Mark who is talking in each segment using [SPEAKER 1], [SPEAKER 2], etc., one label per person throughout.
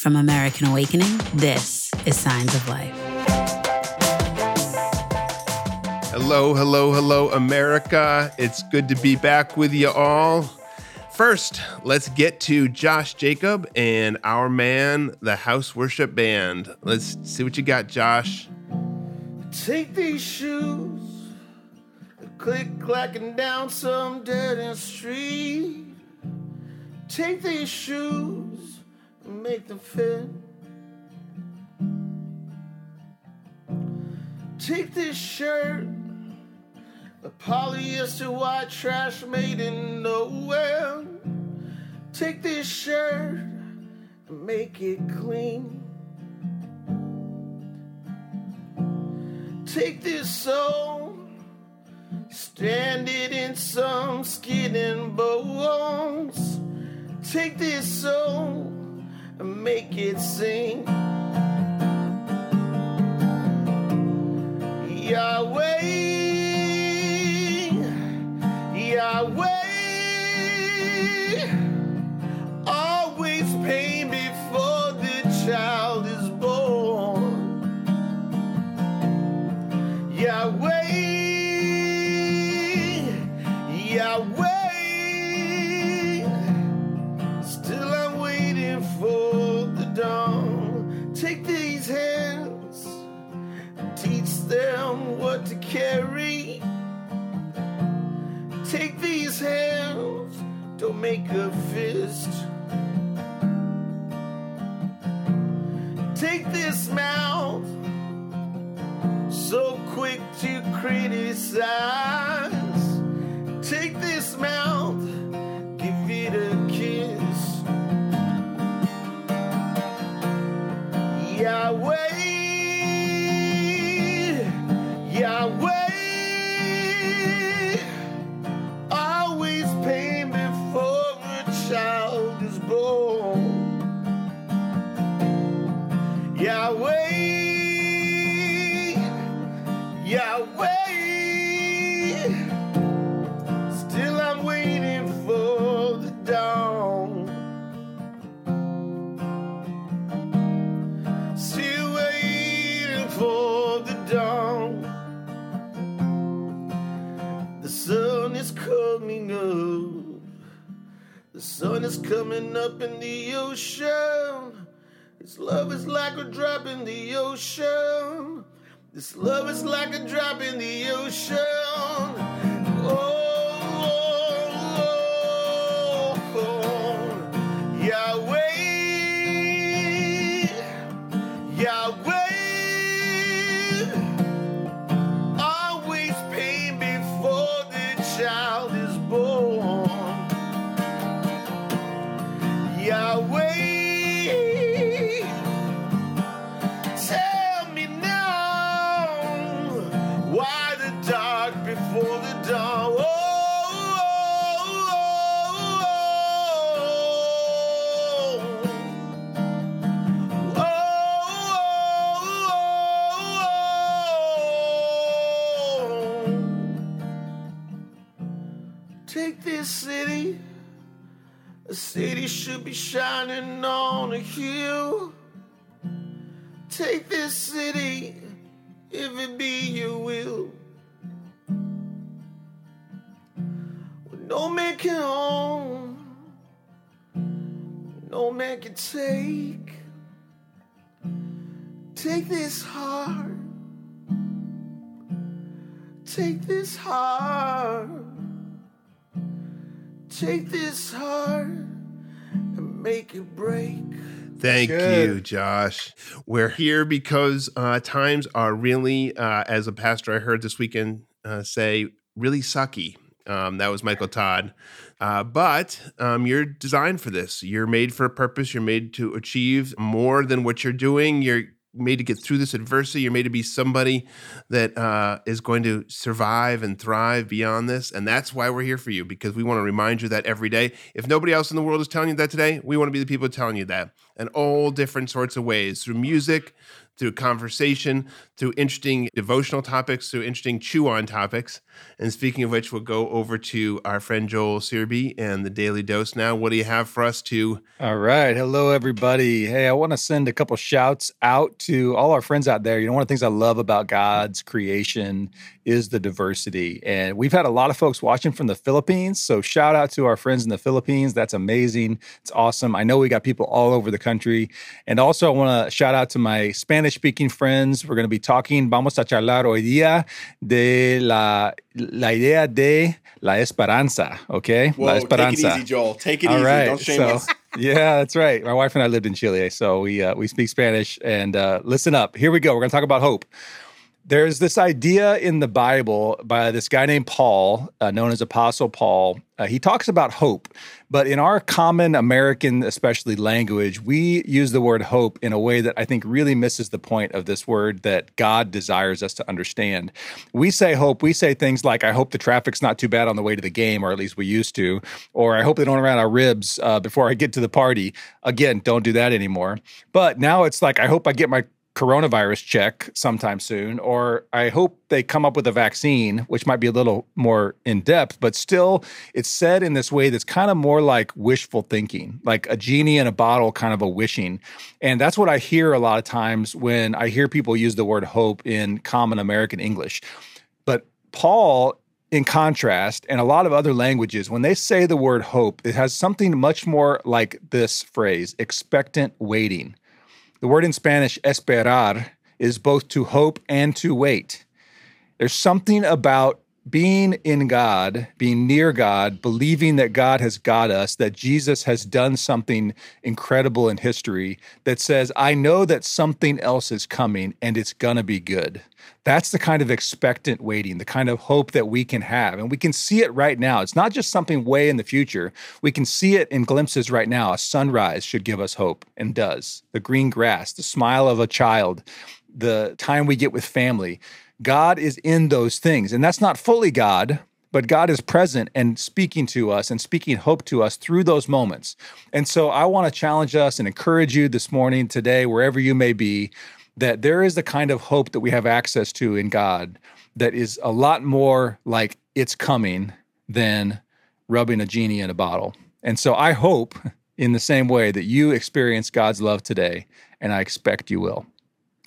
[SPEAKER 1] From American Awakening, this is Signs of Life.
[SPEAKER 2] Hello, hello, hello, America. It's good to be back with you all. First, let's get to Josh Jacob and our man, the House Worship Band. Let's see what you got, Josh.
[SPEAKER 3] Take these shoes, click clacking down some dead end street. Take these shoes and make them fit. Take this shirt, a polyester white trash made in nowhere. Take this shirt and make it clean. Take this soul, stand it in some skin and bones. Take this soul make it sing. Yahweh, criticize. Ocean. This love is like a drop in the ocean. This love is like a drop in the ocean. No man can own, no man can take. Take this heart, take this heart. Take this heart and make it break.
[SPEAKER 2] Thank
[SPEAKER 4] Good.
[SPEAKER 2] you, Josh. We're here because uh, times are really, uh, as a pastor I heard this weekend uh, say, really sucky. Um, that was Michael Todd. Uh, but um, you're designed for this. You're made for a purpose. You're made to achieve more than what you're doing. You're made to get through this adversity. You're made to be somebody that uh, is going to survive and thrive beyond this. And that's why we're here for you because we want to remind you that every day. If nobody else in the world is telling you that today, we want to be the people telling you that in all different sorts of ways through music, through conversation, through interesting devotional topics, through interesting chew on topics. And speaking of which, we'll go over to our friend Joel Searby and the Daily Dose now. What do you have for us to?
[SPEAKER 4] All right. Hello, everybody. Hey, I want to send a couple shouts out to all our friends out there. You know, one of the things I love about God's creation is the diversity. And we've had a lot of folks watching from the Philippines. So shout out to our friends in the Philippines. That's amazing. It's awesome. I know we got people all over the country. And also, I want to shout out to my Spanish speaking friends. We're going to be talking, vamos a charlar hoy día de la, la idea de la esperanza. Okay?
[SPEAKER 5] Whoa,
[SPEAKER 4] la esperanza.
[SPEAKER 5] Take it easy, Joel. Take it
[SPEAKER 4] All
[SPEAKER 5] easy.
[SPEAKER 4] right,
[SPEAKER 5] Don't shame
[SPEAKER 4] so-
[SPEAKER 5] us.
[SPEAKER 4] yeah, that's right. My wife and I lived in Chile, so we uh, we speak Spanish. And uh, listen up, here we go. We're going to talk about hope. There's this idea in the Bible by this guy named Paul, uh, known as Apostle Paul. Uh, he talks about hope, but in our common American, especially language, we use the word hope in a way that I think really misses the point of this word that God desires us to understand. We say hope, we say things like, I hope the traffic's not too bad on the way to the game, or at least we used to, or I hope they don't run around our ribs uh, before I get to the party. Again, don't do that anymore. But now it's like, I hope I get my coronavirus check sometime soon, or I hope they come up with a vaccine, which might be a little more in depth, but still it's said in this way that's kind of more like wishful thinking, like a genie in a bottle, kind of a wishing. And that's what I hear a lot of times when I hear people use the word hope in common American English. But Paul, in contrast, and a lot of other languages, when they say the word hope, it has something much more like this phrase expectant waiting. The word in Spanish, esperar, is both to hope and to wait. There's something about being in God, being near God, believing that God has got us, that Jesus has done something incredible in history that says, I know that something else is coming and it's going to be good. That's the kind of expectant waiting, the kind of hope that we can have. And we can see it right now. It's not just something way in the future. We can see it in glimpses right now. A sunrise should give us hope and does. The green grass, the smile of a child, the time we get with family. God is in those things. And that's not fully God, but God is present and speaking to us and speaking hope to us through those moments. And so I want to challenge us and encourage you this morning, today, wherever you may be, that there is the kind of hope that we have access to in God that is a lot more like it's coming than rubbing a genie in a bottle. And so I hope in the same way that you experience God's love today, and I expect you will.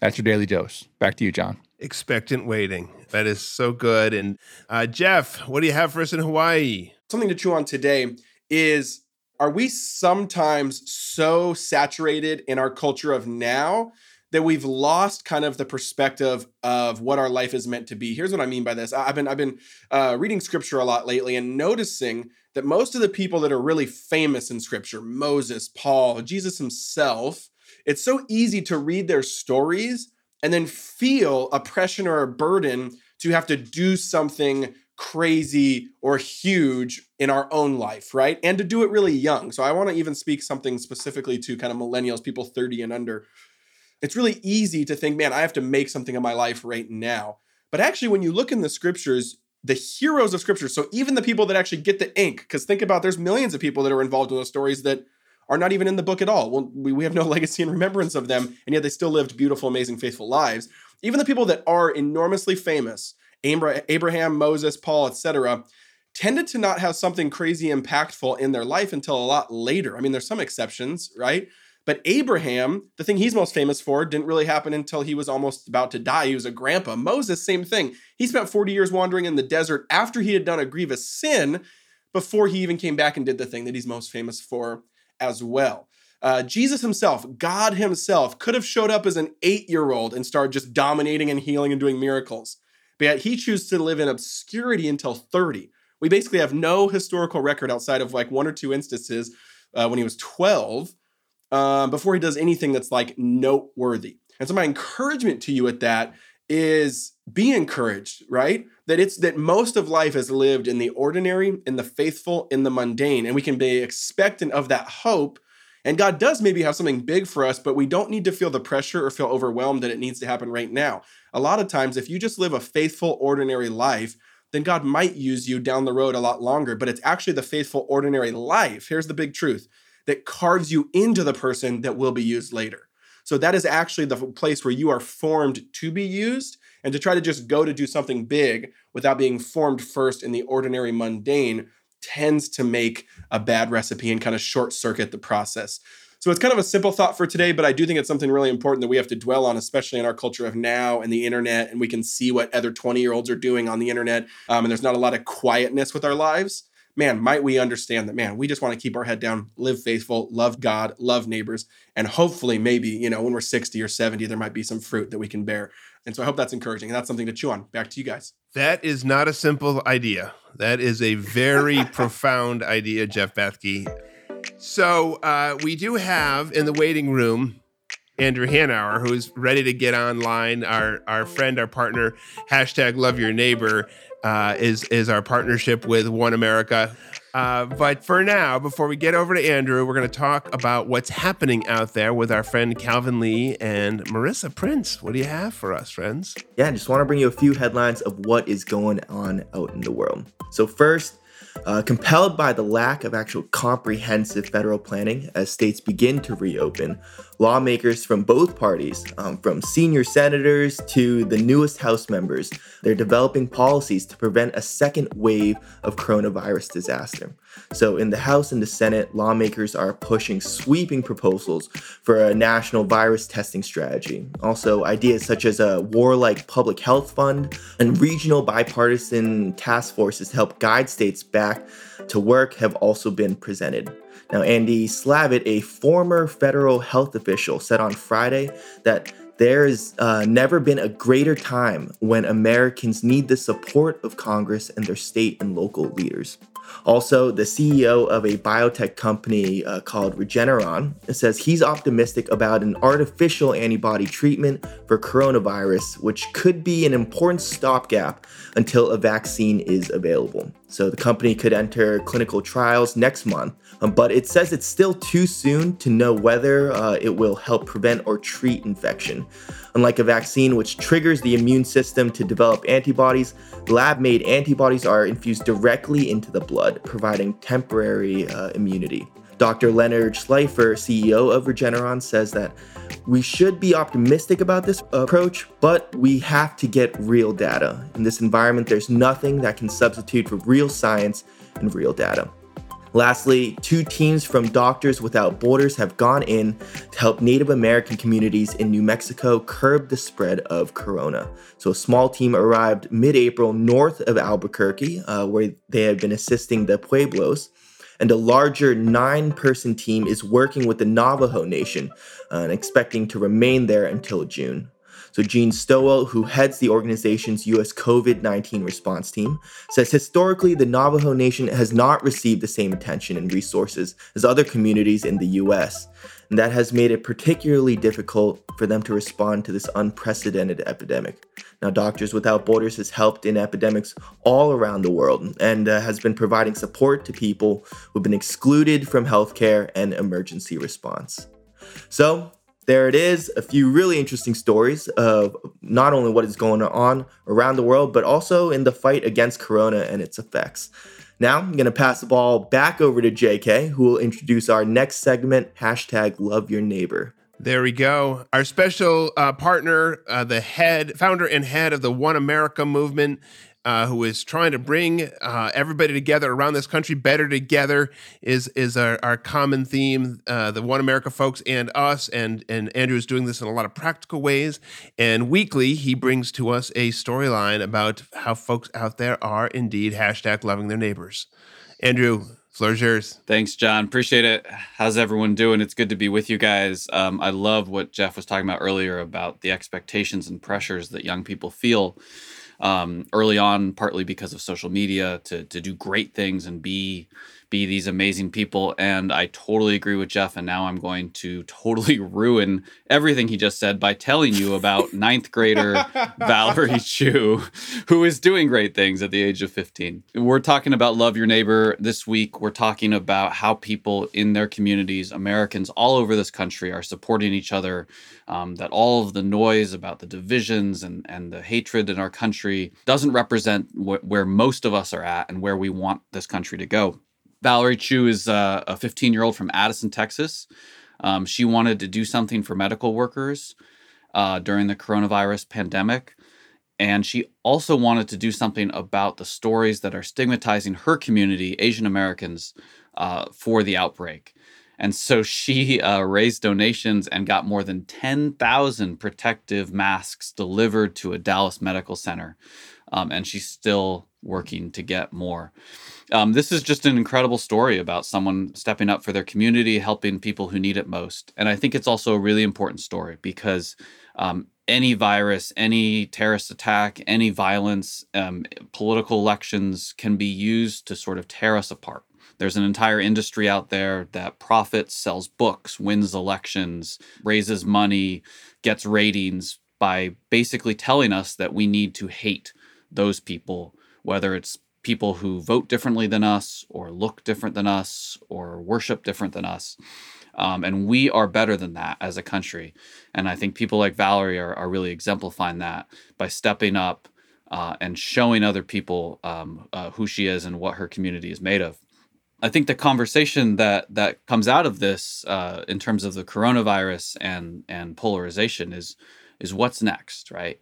[SPEAKER 4] That's your daily dose. Back to you, John.
[SPEAKER 2] Expectant waiting. That is so good. And uh, Jeff, what do you have for us in Hawaii?
[SPEAKER 5] Something to chew on today is are we sometimes so saturated in our culture of now that we've lost kind of the perspective of what our life is meant to be. Here's what I mean by this. I've been I've been uh, reading scripture a lot lately and noticing that most of the people that are really famous in scripture, Moses, Paul, Jesus himself, it's so easy to read their stories and then feel oppression or a burden to have to do something crazy or huge in our own life, right? And to do it really young. So I want to even speak something specifically to kind of millennials, people 30 and under. It's really easy to think, man, I have to make something of my life right now. But actually, when you look in the scriptures, the heroes of scripture, so even the people that actually get the ink, because think about there's millions of people that are involved in those stories that are not even in the book at all. Well, we, we have no legacy and remembrance of them, and yet they still lived beautiful, amazing, faithful lives. Even the people that are enormously famous, Abraham, Moses, Paul, etc., tended to not have something crazy impactful in their life until a lot later. I mean, there's some exceptions, right? But Abraham, the thing he's most famous for, didn't really happen until he was almost about to die. He was a grandpa. Moses, same thing. He spent 40 years wandering in the desert after he had done a grievous sin before he even came back and did the thing that he's most famous for as well. Uh, Jesus himself, God himself, could have showed up as an eight year old and started just dominating and healing and doing miracles. But yet he chooses to live in obscurity until 30. We basically have no historical record outside of like one or two instances uh, when he was 12 um, before he does anything that's like noteworthy. And so my encouragement to you at that is be encouraged, right? That it's that most of life is lived in the ordinary, in the faithful, in the mundane, and we can be expectant of that hope. And God does maybe have something big for us, but we don't need to feel the pressure or feel overwhelmed that it needs to happen right now. A lot of times, if you just live a faithful, ordinary life, then God might use you down the road a lot longer. But it's actually the faithful, ordinary life. Here's the big truth that carves you into the person that will be used later. So that is actually the place where you are formed to be used. And to try to just go to do something big without being formed first in the ordinary mundane tends to make a bad recipe and kind of short circuit the process. So it's kind of a simple thought for today, but I do think it's something really important that we have to dwell on, especially in our culture of now and the internet. And we can see what other 20 year olds are doing on the internet. Um, and there's not a lot of quietness with our lives. Man, might we understand that, man, we just want to keep our head down, live faithful, love God, love neighbors. And hopefully, maybe, you know, when we're 60 or 70, there might be some fruit that we can bear. And so I hope that's encouraging. And that's something to chew on. Back to you guys.
[SPEAKER 2] That is not a simple idea. That is a very profound idea, Jeff Bethke. So uh, we do have in the waiting room Andrew Hanauer, who's ready to get online. Our our friend, our partner, hashtag Love Your Neighbor, uh, is is our partnership with One America. Uh, but for now, before we get over to Andrew, we're going to talk about what's happening out there with our friend Calvin Lee and Marissa Prince. What do you have for us, friends?
[SPEAKER 6] Yeah, I just want to bring you a few headlines of what is going on out in the world. So, first, uh, compelled by the lack of actual comprehensive federal planning as states begin to reopen, lawmakers from both parties, um, from senior senators to the newest House members, they're developing policies to prevent a second wave of coronavirus disaster. So, in the House and the Senate, lawmakers are pushing sweeping proposals for a national virus testing strategy. Also, ideas such as a warlike public health fund and regional bipartisan task forces to help guide states back to work have also been presented. Now, Andy Slavitt, a former federal health official, said on Friday that there's uh, never been a greater time when Americans need the support of Congress and their state and local leaders. Also, the CEO of a biotech company uh, called Regeneron says he's optimistic about an artificial antibody treatment for coronavirus, which could be an important stopgap until a vaccine is available. So the company could enter clinical trials next month, um, but it says it's still too soon to know whether uh, it will help prevent or treat infection. Unlike a vaccine, which triggers the immune system to develop antibodies, lab made antibodies are infused directly into the blood, providing temporary uh, immunity. Dr. Leonard Schleifer, CEO of Regeneron, says that we should be optimistic about this approach, but we have to get real data. In this environment, there's nothing that can substitute for real science and real data. Lastly, two teams from Doctors Without Borders have gone in to help Native American communities in New Mexico curb the spread of corona. So, a small team arrived mid April north of Albuquerque, uh, where they had been assisting the Pueblos. And a larger nine person team is working with the Navajo Nation uh, and expecting to remain there until June. So, Jean Stowell, who heads the organization's US COVID 19 response team, says historically the Navajo Nation has not received the same attention and resources as other communities in the US. And that has made it particularly difficult for them to respond to this unprecedented epidemic. Now, Doctors Without Borders has helped in epidemics all around the world and uh, has been providing support to people who've been excluded from healthcare and emergency response. So, there it is a few really interesting stories of not only what is going on around the world, but also in the fight against Corona and its effects. Now, I'm going to pass the ball back over to JK, who will introduce our next segment hashtag love your neighbor.
[SPEAKER 2] There we go. Our special uh, partner, uh, the head, founder and head of the One America movement, uh, who is trying to bring uh, everybody together around this country better together is is our, our common theme uh, the one america folks and us and and andrew is doing this in a lot of practical ways and weekly he brings to us a storyline about how folks out there are indeed hashtag loving their neighbors andrew Floor's yours.
[SPEAKER 7] Thanks, John. Appreciate it. How's everyone doing? It's good to be with you guys. Um, I love what Jeff was talking about earlier about the expectations and pressures that young people feel um, early on, partly because of social media, to to do great things and be be these amazing people. And I totally agree with Jeff. And now I'm going to totally ruin everything he just said by telling you about ninth grader Valerie Chu, who is doing great things at the age of 15. We're talking about Love Your Neighbor this week. We're talking about how people in their communities, Americans all over this country, are supporting each other. Um, that all of the noise about the divisions and, and the hatred in our country doesn't represent wh- where most of us are at and where we want this country to go. Valerie Chu is uh, a 15 year old from Addison, Texas. Um, she wanted to do something for medical workers uh, during the coronavirus pandemic. And she also wanted to do something about the stories that are stigmatizing her community, Asian Americans, uh, for the outbreak. And so she uh, raised donations and got more than 10,000 protective masks delivered to a Dallas medical center. Um, and she's still working to get more. Um, this is just an incredible story about someone stepping up for their community, helping people who need it most. And I think it's also a really important story because um, any virus, any terrorist attack, any violence, um, political elections can be used to sort of tear us apart. There's an entire industry out there that profits, sells books, wins elections, raises money, gets ratings by basically telling us that we need to hate those people, whether it's people who vote differently than us, or look different than us, or worship different than us. Um, and we are better than that as a country. And I think people like Valerie are, are really exemplifying that by stepping up uh, and showing other people um, uh, who she is and what her community is made of. I think the conversation that that comes out of this, uh, in terms of the coronavirus and and polarization, is is what's next, right?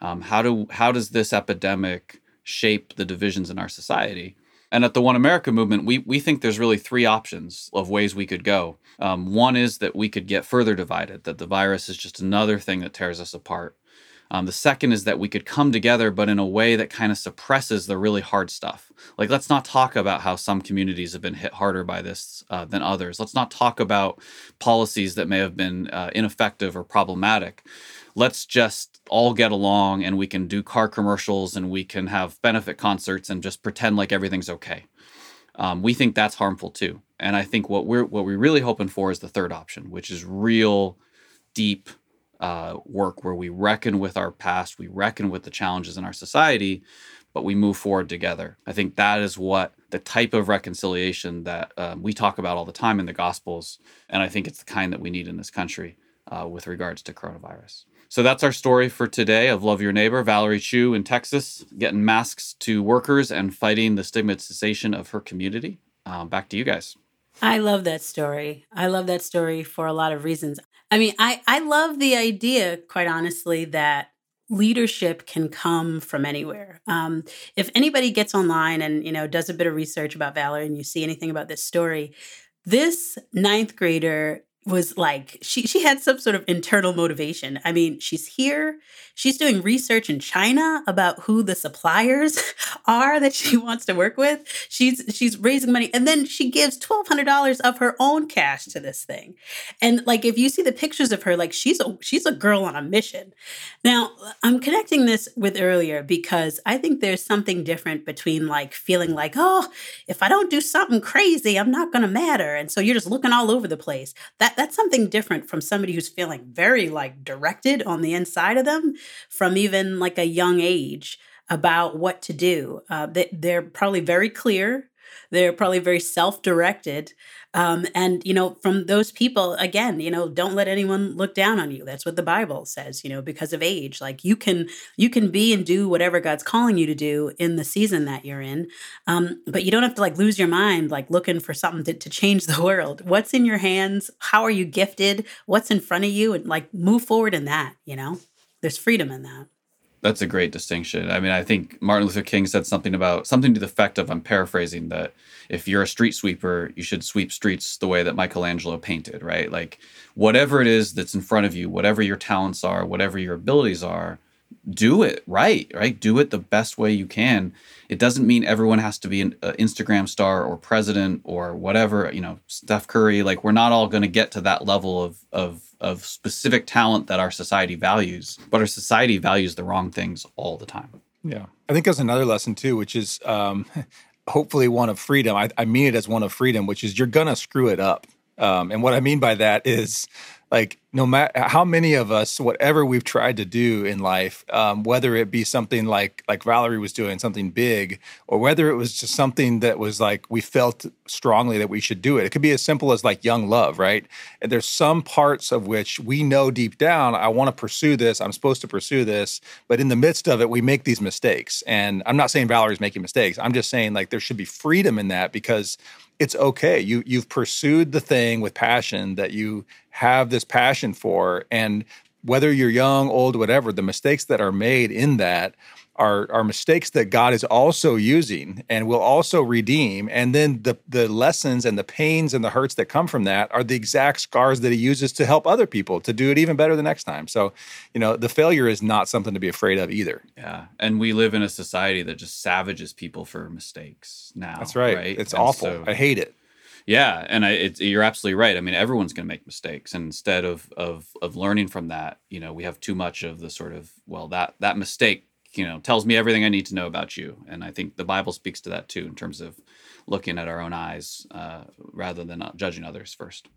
[SPEAKER 7] Um, how do how does this epidemic shape the divisions in our society? And at the One America movement, we we think there's really three options of ways we could go. Um, one is that we could get further divided, that the virus is just another thing that tears us apart. Um, the second is that we could come together, but in a way that kind of suppresses the really hard stuff. Like, let's not talk about how some communities have been hit harder by this uh, than others. Let's not talk about policies that may have been uh, ineffective or problematic. Let's just all get along and we can do car commercials and we can have benefit concerts and just pretend like everything's okay. Um, we think that's harmful too. And I think what we're what we're really hoping for is the third option, which is real, deep uh, work where we reckon with our past, we reckon with the challenges in our society, but we move forward together. I think that is what the type of reconciliation that um, we talk about all the time in the Gospels, and I think it's the kind that we need in this country uh, with regards to coronavirus. So that's our story for today of Love Your Neighbor, Valerie Chu in Texas, getting masks to workers and fighting the stigmatization of her community. Um, back to you guys.
[SPEAKER 1] I love that story. I love that story for a lot of reasons. I mean, I, I love the idea, quite honestly, that leadership can come from anywhere. Um, if anybody gets online and you know does a bit of research about Valerie and you see anything about this story, this ninth grader was like she she had some sort of internal motivation. I mean, she's here, she's doing research in China about who the suppliers are that she wants to work with. She's she's raising money and then she gives $1200 of her own cash to this thing. And like if you see the pictures of her like she's a she's a girl on a mission. Now, I'm connecting this with earlier because I think there's something different between like feeling like, "Oh, if I don't do something crazy, I'm not going to matter." And so you're just looking all over the place. That that's something different from somebody who's feeling very like directed on the inside of them from even like a young age about what to do. Uh, they, they're probably very clear. They're probably very self directed. Um, and, you know, from those people, again, you know, don't let anyone look down on you. That's what the Bible says, you know, because of age. Like you can, you can be and do whatever God's calling you to do in the season that you're in. Um, but you don't have to like lose your mind, like looking for something to, to change the world. What's in your hands? How are you gifted? What's in front of you? And like move forward in that, you know, there's freedom in that.
[SPEAKER 7] That's a great distinction. I mean, I think Martin Luther King said something about something to the effect of I'm paraphrasing that if you're a street sweeper, you should sweep streets the way that Michelangelo painted, right? Like whatever it is that's in front of you, whatever your talents are, whatever your abilities are, do it right, right? Do it the best way you can. It doesn't mean everyone has to be an Instagram star or president or whatever, you know, Steph Curry. Like we're not all going to get to that level of of of specific talent that our society values, but our society values the wrong things all the time.
[SPEAKER 4] Yeah. I think that's another lesson too, which is um, hopefully one of freedom. I, I, mean it as one of freedom, which is you're going to screw it up. Um, and what I mean by that is like no matter how many of us, whatever we've tried to do in life, um, whether it be something like like Valerie was doing, something big, or whether it was just something that was like we felt strongly that we should do it. It could be as simple as like young love, right? And there's some parts of which we know deep down, I want to pursue this. I'm supposed to pursue this, but in the midst of it, we make these mistakes. And I'm not saying Valerie's making mistakes. I'm just saying like there should be freedom in that because it's okay. You you've pursued the thing with passion that you have this passion for and whether you're young, old, whatever, the mistakes that are made in that are are mistakes that God is also using and will also redeem. And then the the lessons and the pains and the hurts that come from that are the exact scars that he uses to help other people to do it even better the next time. So, you know, the failure is not something to be afraid of either.
[SPEAKER 7] Yeah. And we live in a society that just savages people for mistakes now.
[SPEAKER 4] That's right.
[SPEAKER 7] right?
[SPEAKER 4] It's
[SPEAKER 7] And
[SPEAKER 4] awful.
[SPEAKER 7] so-
[SPEAKER 4] I hate it.
[SPEAKER 7] Yeah, and I, it's, you're absolutely right. I mean, everyone's going to make mistakes, and instead of of of learning from that, you know, we have too much of the sort of well, that that mistake, you know, tells me everything I need to know about you, and I think the Bible speaks to that too in terms of looking at our own eyes uh, rather than uh, judging others first.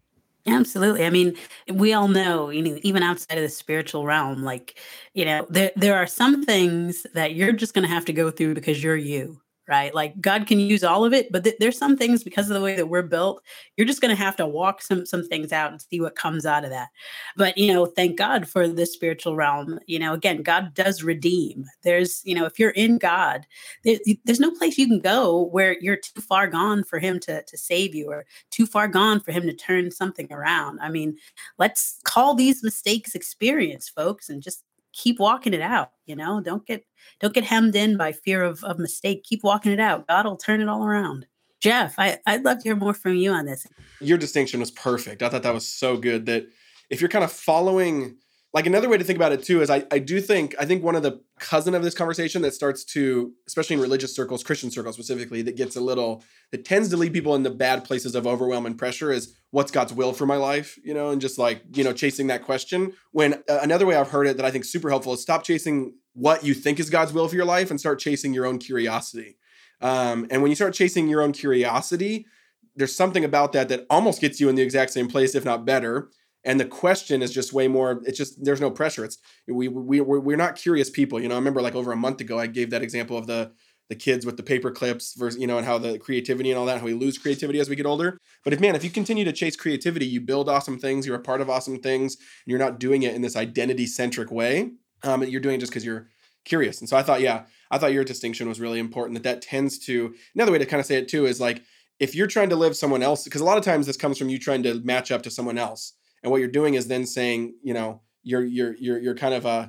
[SPEAKER 1] Absolutely. I mean, we all know, you know, even outside of the spiritual realm, like, you know, there there are some things that you're just going to have to go through because you're you, right? Like God can use all of it, but th- there's some things because of the way that we're built, you're just going to have to walk some some things out and see what comes out of that. But, you know, thank God for the spiritual realm. You know, again, God does redeem. There's, you know, if you're in God, there, there's no place you can go where you're too far gone for him to to save you or too far gone for him to turn something around. I mean, let's call these mistakes experience, folks, and just keep walking it out. You know, don't get don't get hemmed in by fear of, of mistake. Keep walking it out. God will turn it all around. Jeff, I, I'd love to hear more from you on this.
[SPEAKER 5] your distinction was perfect. I thought that was so good that if you're kind of following like another way to think about it too is I, I do think I think one of the cousin of this conversation that starts to especially in religious circles, Christian circles specifically, that gets a little that tends to lead people in the bad places of overwhelm and pressure is what's God's will for my life, you know, and just like, you know, chasing that question. When uh, another way I've heard it that I think super helpful is stop chasing what you think is God's will for your life and start chasing your own curiosity. Um, and when you start chasing your own curiosity, there's something about that that almost gets you in the exact same place, if not better. And the question is just way more. It's just there's no pressure. It's we we we're, we're not curious people. You know, I remember like over a month ago, I gave that example of the the kids with the paper clips versus you know and how the creativity and all that how we lose creativity as we get older but if man if you continue to chase creativity you build awesome things you're a part of awesome things and you're not doing it in this identity centric way um, you're doing it just because you're curious and so i thought yeah i thought your distinction was really important that that tends to another way to kind of say it too is like if you're trying to live someone else because a lot of times this comes from you trying to match up to someone else and what you're doing is then saying you know you're you're you're, you're kind of uh,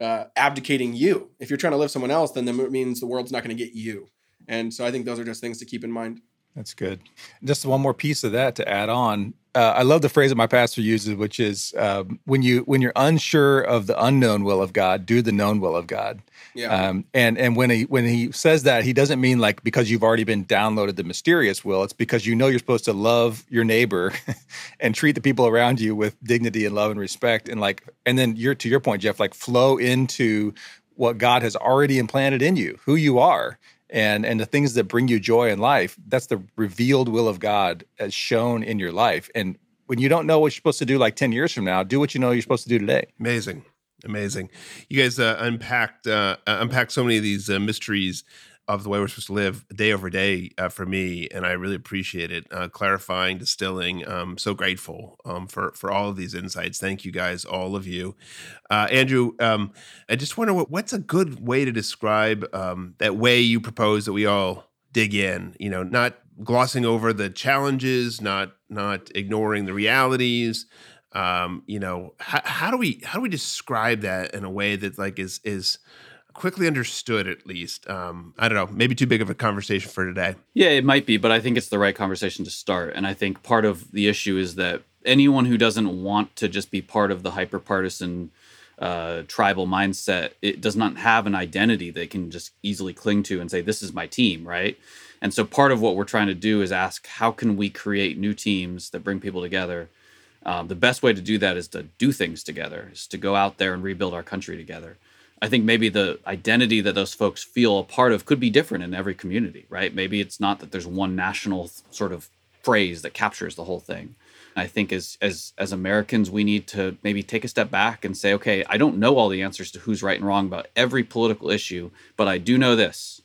[SPEAKER 5] uh, abdicating you if you're trying to live someone else then that means the world's not going to get you and so i think those are just things to keep in mind
[SPEAKER 4] That's good. Just one more piece of that to add on. Uh, I love the phrase that my pastor uses, which is um, when you when you're unsure of the unknown will of God, do the known will of God.
[SPEAKER 5] yeah
[SPEAKER 4] Um, and and when he when he says that, he doesn't mean like because you've already been downloaded the mysterious will. It's because you know you're supposed to love your neighbor and treat the people around you with dignity and love and respect, and like and then you're to your point, Jeff, like flow into what God has already implanted in you, who you are, and and the things that bring you joy in life. That's the revealed will of God as shown in your life. And when you don't know what you're supposed to do, like ten years from now, do what you know you're supposed to do today.
[SPEAKER 2] Amazing, amazing. You guys uh, unpacked uh, uh, unpacked so many of these uh, mysteries of the way we're supposed to live day over day uh, for me, and I really appreciate it. Uh, clarifying, distilling. Um, so grateful um, for for all of these insights. Thank you guys, all of you. Uh, Andrew, um, I just wonder what, what's a good way to describe um, that way you propose that we all dig in. You know, not glossing over the challenges, not not ignoring the realities um, you know how, how do we how do we describe that in a way that like is is quickly understood at least um, i don't know maybe too big of a conversation for today
[SPEAKER 7] Yeah, it might be, but I think it's the right conversation to start. And I think part of the issue is that anyone who doesn't want to just be part of the hyper partisan uh, tribal mindset, it does not have an identity they can just easily cling to and say, "This is my team," right? And so part of what we're trying to do is ask, how can we create new teams that bring people together? Um, the best way to do that is to do things together, is to go out there and rebuild our country together. I think maybe the identity that those folks feel a part of could be different in every community, right? Maybe it's not that there's one national th- sort of phrase that captures the whole thing. I think as as as Americans, we need to maybe take a step back and say, okay, I don't know all the answers to who's right and wrong about every political issue, but I do know this: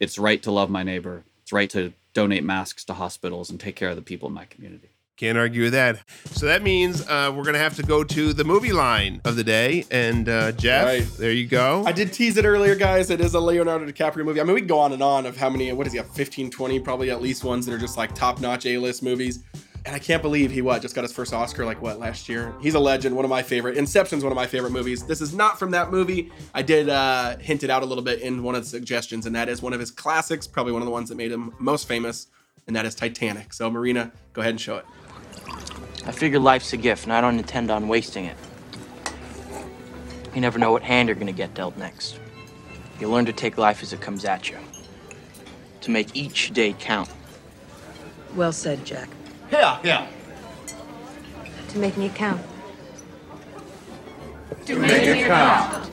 [SPEAKER 7] it's right to love my neighbor. It's right to donate masks to hospitals and take care of the people in my community.
[SPEAKER 2] Can't argue with that. So that means uh, we're gonna have to go to the movie line of the day. And uh, Jeff,
[SPEAKER 5] Right.
[SPEAKER 2] there you go.
[SPEAKER 5] I did tease it earlier, guys. It is a Leonardo DiCaprio movie. I mean, we can go on and on of how many, what is he, have 15, 20, probably at least ones that are just like top notch A list movies. And I can't believe he, what, just got his first Oscar, like what, last year? He's a legend, one of my favorite. Inception's one of my favorite movies. This is not from that movie. I did uh, hint it out a little bit in one of the suggestions, and that is one of his classics, probably one of the ones that made him most famous, and that is Titanic. So, Marina, go ahead and show it.
[SPEAKER 8] I figure life's a gift, and I don't intend on wasting it. You never know what hand you're gonna get dealt next. You learn to take life as it comes at you, to make each day count.
[SPEAKER 9] Well said, Jack.
[SPEAKER 8] Yeah, yeah.
[SPEAKER 9] To make me count. To make me count.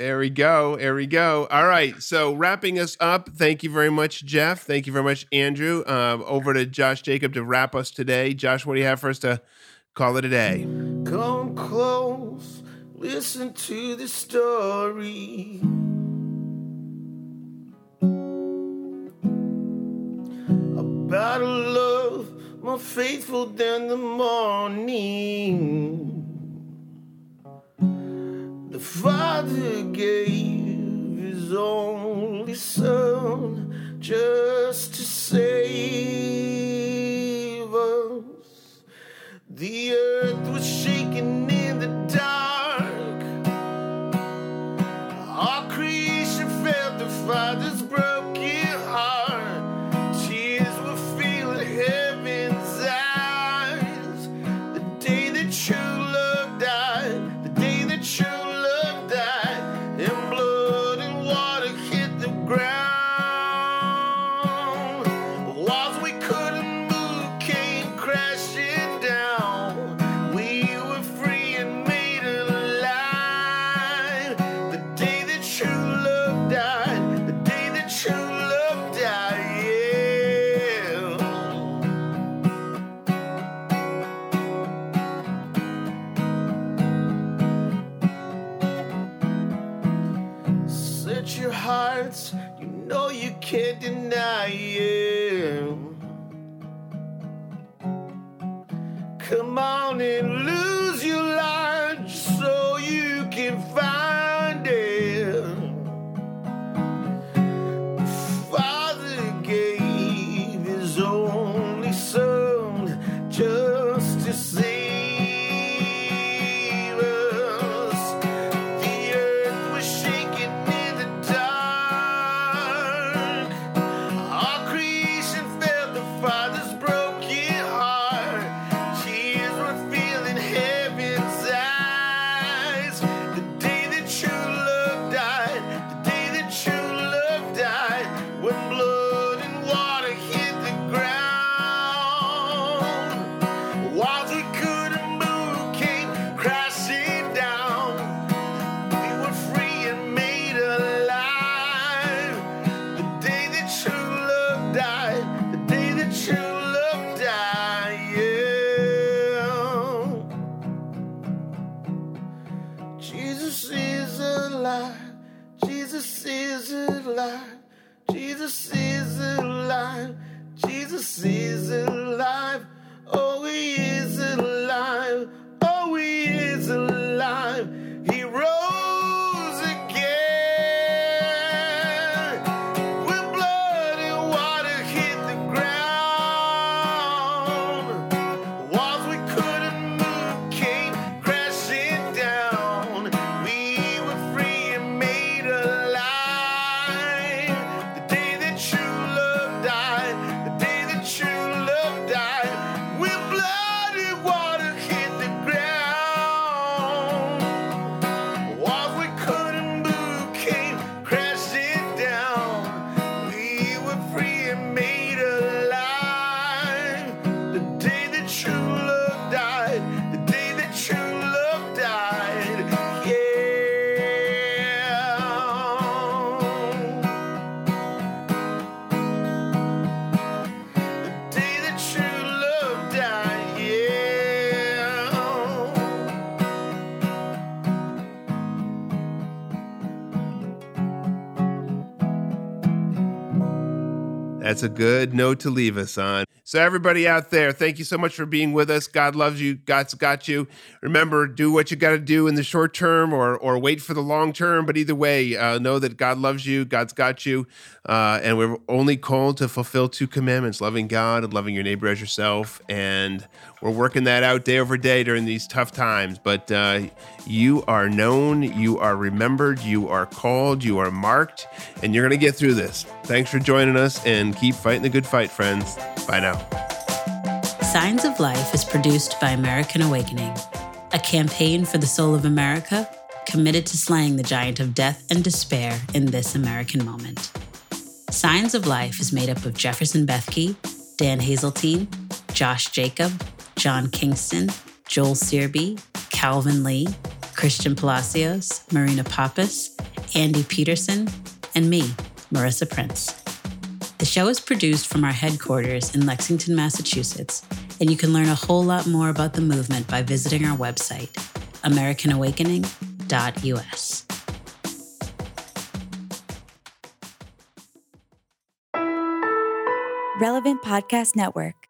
[SPEAKER 2] There we go. There we go. All right. So wrapping us up. Thank you very much, Jeff. Thank you very much, Andrew. Um, over to Josh Jacob to wrap us today. Josh, what do you have for us to call it a day?
[SPEAKER 3] Come close, listen to the story. About a love more faithful than the morning. The Father gave His only Son just to save us. The hearts, you know you can't deny it. Come on and lose
[SPEAKER 2] That's a good note to leave us on. So, everybody out there, thank you so much for being with us. God loves you. God's got you. Remember, do what you got to do in the short term or, or wait for the long term. But either way, uh, know that God loves you. God's got you. Uh, and we're only called to fulfill two commandments loving God and loving your neighbor as yourself. And we're working that out day over day during these tough times. But uh, you are known, you are remembered, you are called, you are marked, and you're going to get through this. Thanks for joining us and keep fighting the good fight, friends. Bye now.
[SPEAKER 1] Signs of Life is produced by American Awakening, a campaign for the soul of America committed to slaying the giant of death and despair in this American moment. Signs of Life is made up of Jefferson Bethke, Dan Hazeltine, Josh Jacob, John Kingston, Joel Searby, Calvin Lee, Christian Palacios, Marina Pappas, Andy Peterson, and me, Marissa Prince. The show is produced from our headquarters in Lexington, Massachusetts, and you can learn a whole lot more about the movement by visiting our website, americanawakening.us.
[SPEAKER 10] Relevant Podcast Network.